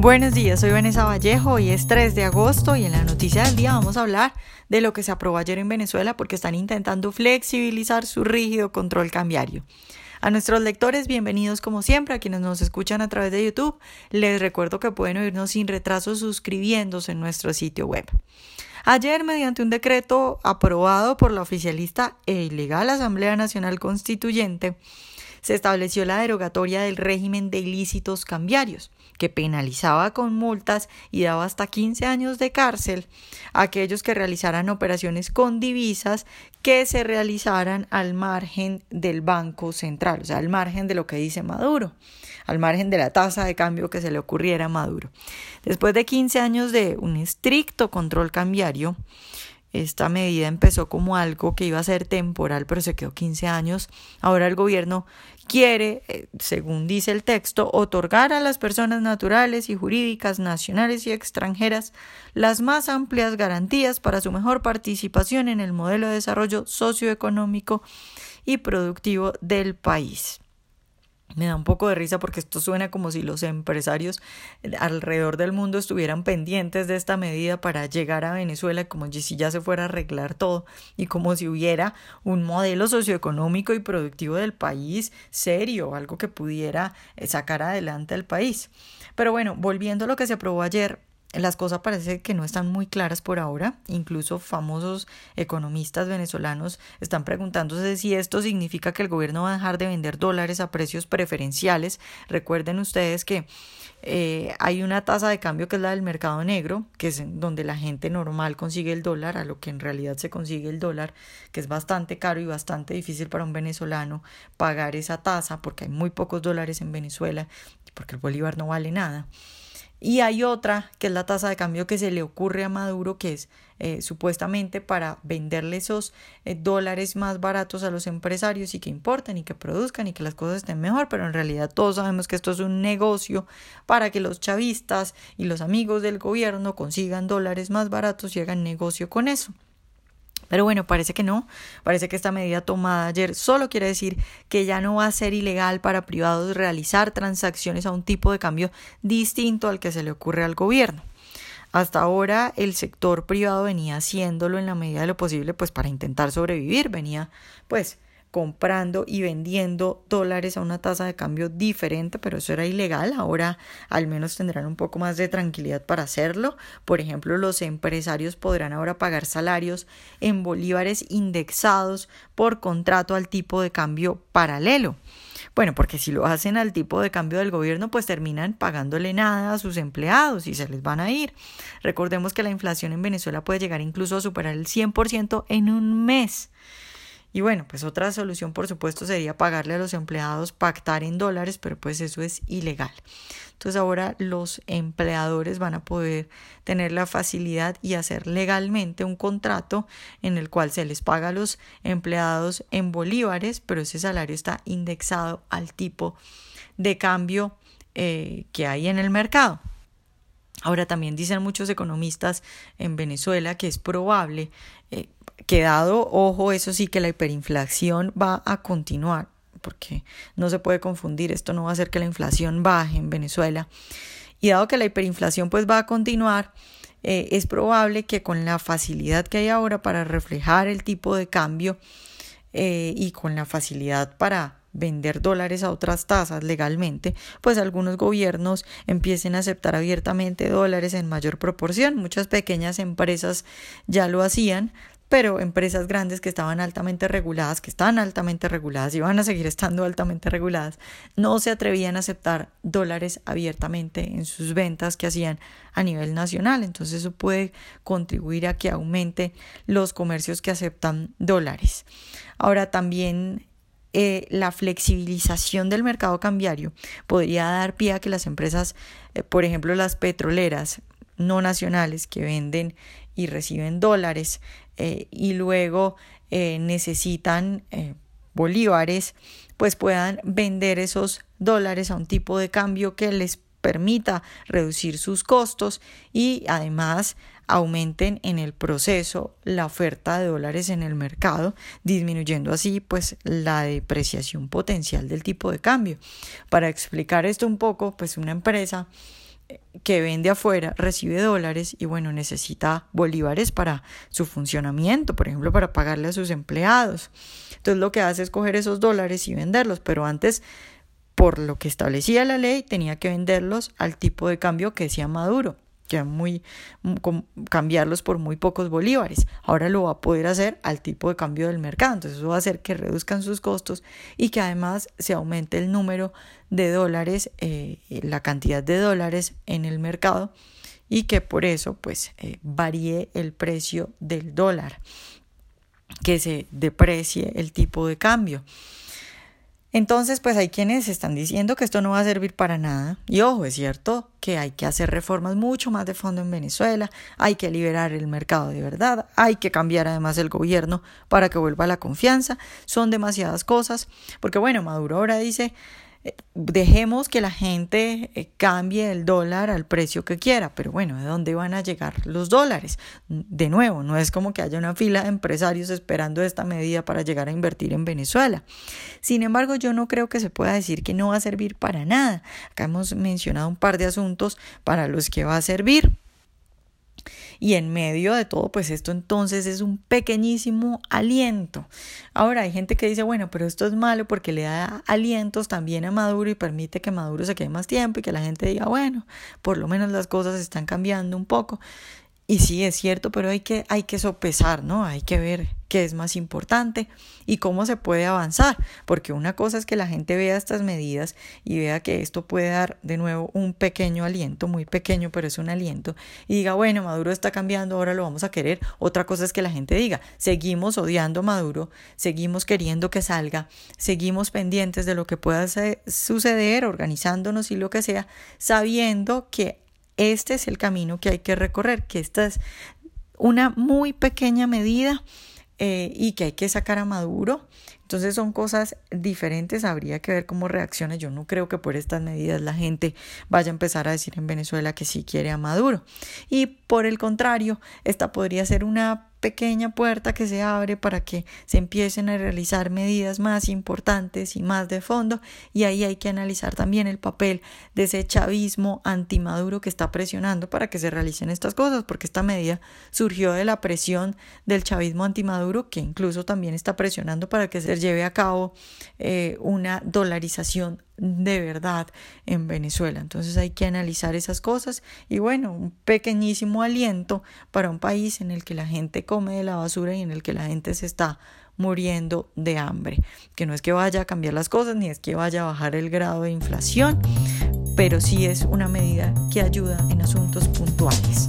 Buenos días, soy Vanessa Vallejo, hoy es 3 de agosto y en la noticia del día vamos a hablar de lo que se aprobó ayer en Venezuela porque están intentando flexibilizar su rígido control cambiario. A nuestros lectores, bienvenidos como siempre, a quienes nos escuchan a través de YouTube, les recuerdo que pueden oírnos sin retraso suscribiéndose en nuestro sitio web. Ayer, mediante un decreto aprobado por la oficialista e ilegal Asamblea Nacional Constituyente, se estableció la derogatoria del régimen de ilícitos cambiarios, que penalizaba con multas y daba hasta 15 años de cárcel a aquellos que realizaran operaciones con divisas que se realizaran al margen del Banco Central, o sea, al margen de lo que dice Maduro, al margen de la tasa de cambio que se le ocurriera a Maduro. Después de 15 años de un estricto control cambiario, esta medida empezó como algo que iba a ser temporal, pero se quedó 15 años. Ahora el gobierno quiere, eh, según dice el texto, otorgar a las personas naturales y jurídicas nacionales y extranjeras las más amplias garantías para su mejor participación en el modelo de desarrollo socioeconómico y productivo del país. Me da un poco de risa porque esto suena como si los empresarios alrededor del mundo estuvieran pendientes de esta medida para llegar a Venezuela, como si ya se fuera a arreglar todo y como si hubiera un modelo socioeconómico y productivo del país serio, algo que pudiera eh, sacar adelante al país. Pero bueno, volviendo a lo que se aprobó ayer, las cosas parece que no están muy claras por ahora. Incluso famosos economistas venezolanos están preguntándose si esto significa que el gobierno va a dejar de vender dólares a precios preferenciales. Recuerden ustedes que eh, hay una tasa de cambio que es la del mercado negro, que es donde la gente normal consigue el dólar, a lo que en realidad se consigue el dólar, que es bastante caro y bastante difícil para un venezolano pagar esa tasa porque hay muy pocos dólares en Venezuela, porque el bolívar no vale nada. Y hay otra, que es la tasa de cambio que se le ocurre a Maduro, que es eh, supuestamente para venderle esos eh, dólares más baratos a los empresarios y que importen y que produzcan y que las cosas estén mejor, pero en realidad todos sabemos que esto es un negocio para que los chavistas y los amigos del gobierno consigan dólares más baratos y hagan negocio con eso. Pero bueno, parece que no. Parece que esta medida tomada ayer solo quiere decir que ya no va a ser ilegal para privados realizar transacciones a un tipo de cambio distinto al que se le ocurre al gobierno. Hasta ahora el sector privado venía haciéndolo en la medida de lo posible pues para intentar sobrevivir, venía pues comprando y vendiendo dólares a una tasa de cambio diferente, pero eso era ilegal. Ahora al menos tendrán un poco más de tranquilidad para hacerlo. Por ejemplo, los empresarios podrán ahora pagar salarios en bolívares indexados por contrato al tipo de cambio paralelo. Bueno, porque si lo hacen al tipo de cambio del gobierno, pues terminan pagándole nada a sus empleados y se les van a ir. Recordemos que la inflación en Venezuela puede llegar incluso a superar el 100% en un mes. Y bueno, pues otra solución por supuesto sería pagarle a los empleados pactar en dólares, pero pues eso es ilegal. Entonces ahora los empleadores van a poder tener la facilidad y hacer legalmente un contrato en el cual se les paga a los empleados en bolívares, pero ese salario está indexado al tipo de cambio eh, que hay en el mercado. Ahora también dicen muchos economistas en Venezuela que es probable eh, que dado, ojo, eso sí que la hiperinflación va a continuar, porque no se puede confundir, esto no va a hacer que la inflación baje en Venezuela. Y dado que la hiperinflación pues va a continuar, eh, es probable que con la facilidad que hay ahora para reflejar el tipo de cambio eh, y con la facilidad para vender dólares a otras tasas legalmente, pues algunos gobiernos empiecen a aceptar abiertamente dólares en mayor proporción. Muchas pequeñas empresas ya lo hacían, pero empresas grandes que estaban altamente reguladas, que están altamente reguladas y van a seguir estando altamente reguladas, no se atrevían a aceptar dólares abiertamente en sus ventas que hacían a nivel nacional. Entonces eso puede contribuir a que aumente los comercios que aceptan dólares. Ahora también eh, la flexibilización del mercado cambiario podría dar pie a que las empresas, eh, por ejemplo las petroleras no nacionales que venden y reciben dólares eh, y luego necesitan bolívares, pues puedan vender esos dólares a un tipo de cambio que les permita reducir sus costos y además aumenten en el proceso la oferta de dólares en el mercado, disminuyendo así pues la depreciación potencial del tipo de cambio. Para explicar esto un poco, pues una empresa eh, que vende afuera recibe dólares y bueno, necesita bolívares para su funcionamiento, por ejemplo, para pagarle a sus empleados. Entonces lo que hace es coger esos dólares y venderlos, pero antes por lo que establecía la ley, tenía que venderlos al tipo de cambio que decía Maduro, que muy cambiarlos por muy pocos bolívares. Ahora lo va a poder hacer al tipo de cambio del mercado. Entonces eso va a hacer que reduzcan sus costos y que además se aumente el número de dólares, eh, la cantidad de dólares en el mercado y que por eso pues eh, varíe el precio del dólar, que se deprecie el tipo de cambio. Entonces, pues hay quienes están diciendo que esto no va a servir para nada. Y ojo, es cierto que hay que hacer reformas mucho más de fondo en Venezuela, hay que liberar el mercado de verdad, hay que cambiar además el gobierno para que vuelva la confianza. Son demasiadas cosas, porque bueno, Maduro ahora dice dejemos que la gente eh, cambie el dólar al precio que quiera, pero bueno, ¿de dónde van a llegar los dólares? De nuevo, no es como que haya una fila de empresarios esperando esta medida para llegar a invertir en Venezuela. Sin embargo, yo no creo que se pueda decir que no va a servir para nada. Acá hemos mencionado un par de asuntos para los que va a servir. Y en medio de todo, pues esto entonces es un pequeñísimo aliento. Ahora hay gente que dice, bueno, pero esto es malo porque le da alientos también a Maduro y permite que Maduro se quede más tiempo y que la gente diga, bueno, por lo menos las cosas están cambiando un poco. Y sí, es cierto, pero hay que, hay que sopesar, ¿no? Hay que ver qué es más importante y cómo se puede avanzar, porque una cosa es que la gente vea estas medidas y vea que esto puede dar de nuevo un pequeño aliento, muy pequeño, pero es un aliento, y diga, bueno, Maduro está cambiando, ahora lo vamos a querer. Otra cosa es que la gente diga, seguimos odiando a Maduro, seguimos queriendo que salga, seguimos pendientes de lo que pueda suceder, organizándonos y lo que sea, sabiendo que este es el camino que hay que recorrer, que esta es una muy pequeña medida eh, y que hay que sacar a Maduro. Entonces son cosas diferentes, habría que ver cómo reacciona. Yo no creo que por estas medidas la gente vaya a empezar a decir en Venezuela que sí quiere a Maduro. Y por el contrario, esta podría ser una pequeña puerta que se abre para que se empiecen a realizar medidas más importantes y más de fondo. Y ahí hay que analizar también el papel de ese chavismo antimaduro que está presionando para que se realicen estas cosas porque esta medida surgió de la presión del chavismo antimaduro que incluso también está presionando para que se lleve a cabo eh, una dolarización de verdad en Venezuela. Entonces hay que analizar esas cosas y bueno, un pequeñísimo aliento para un país en el que la gente come de la basura y en el que la gente se está muriendo de hambre. Que no es que vaya a cambiar las cosas ni es que vaya a bajar el grado de inflación, pero sí es una medida que ayuda en asuntos puntuales.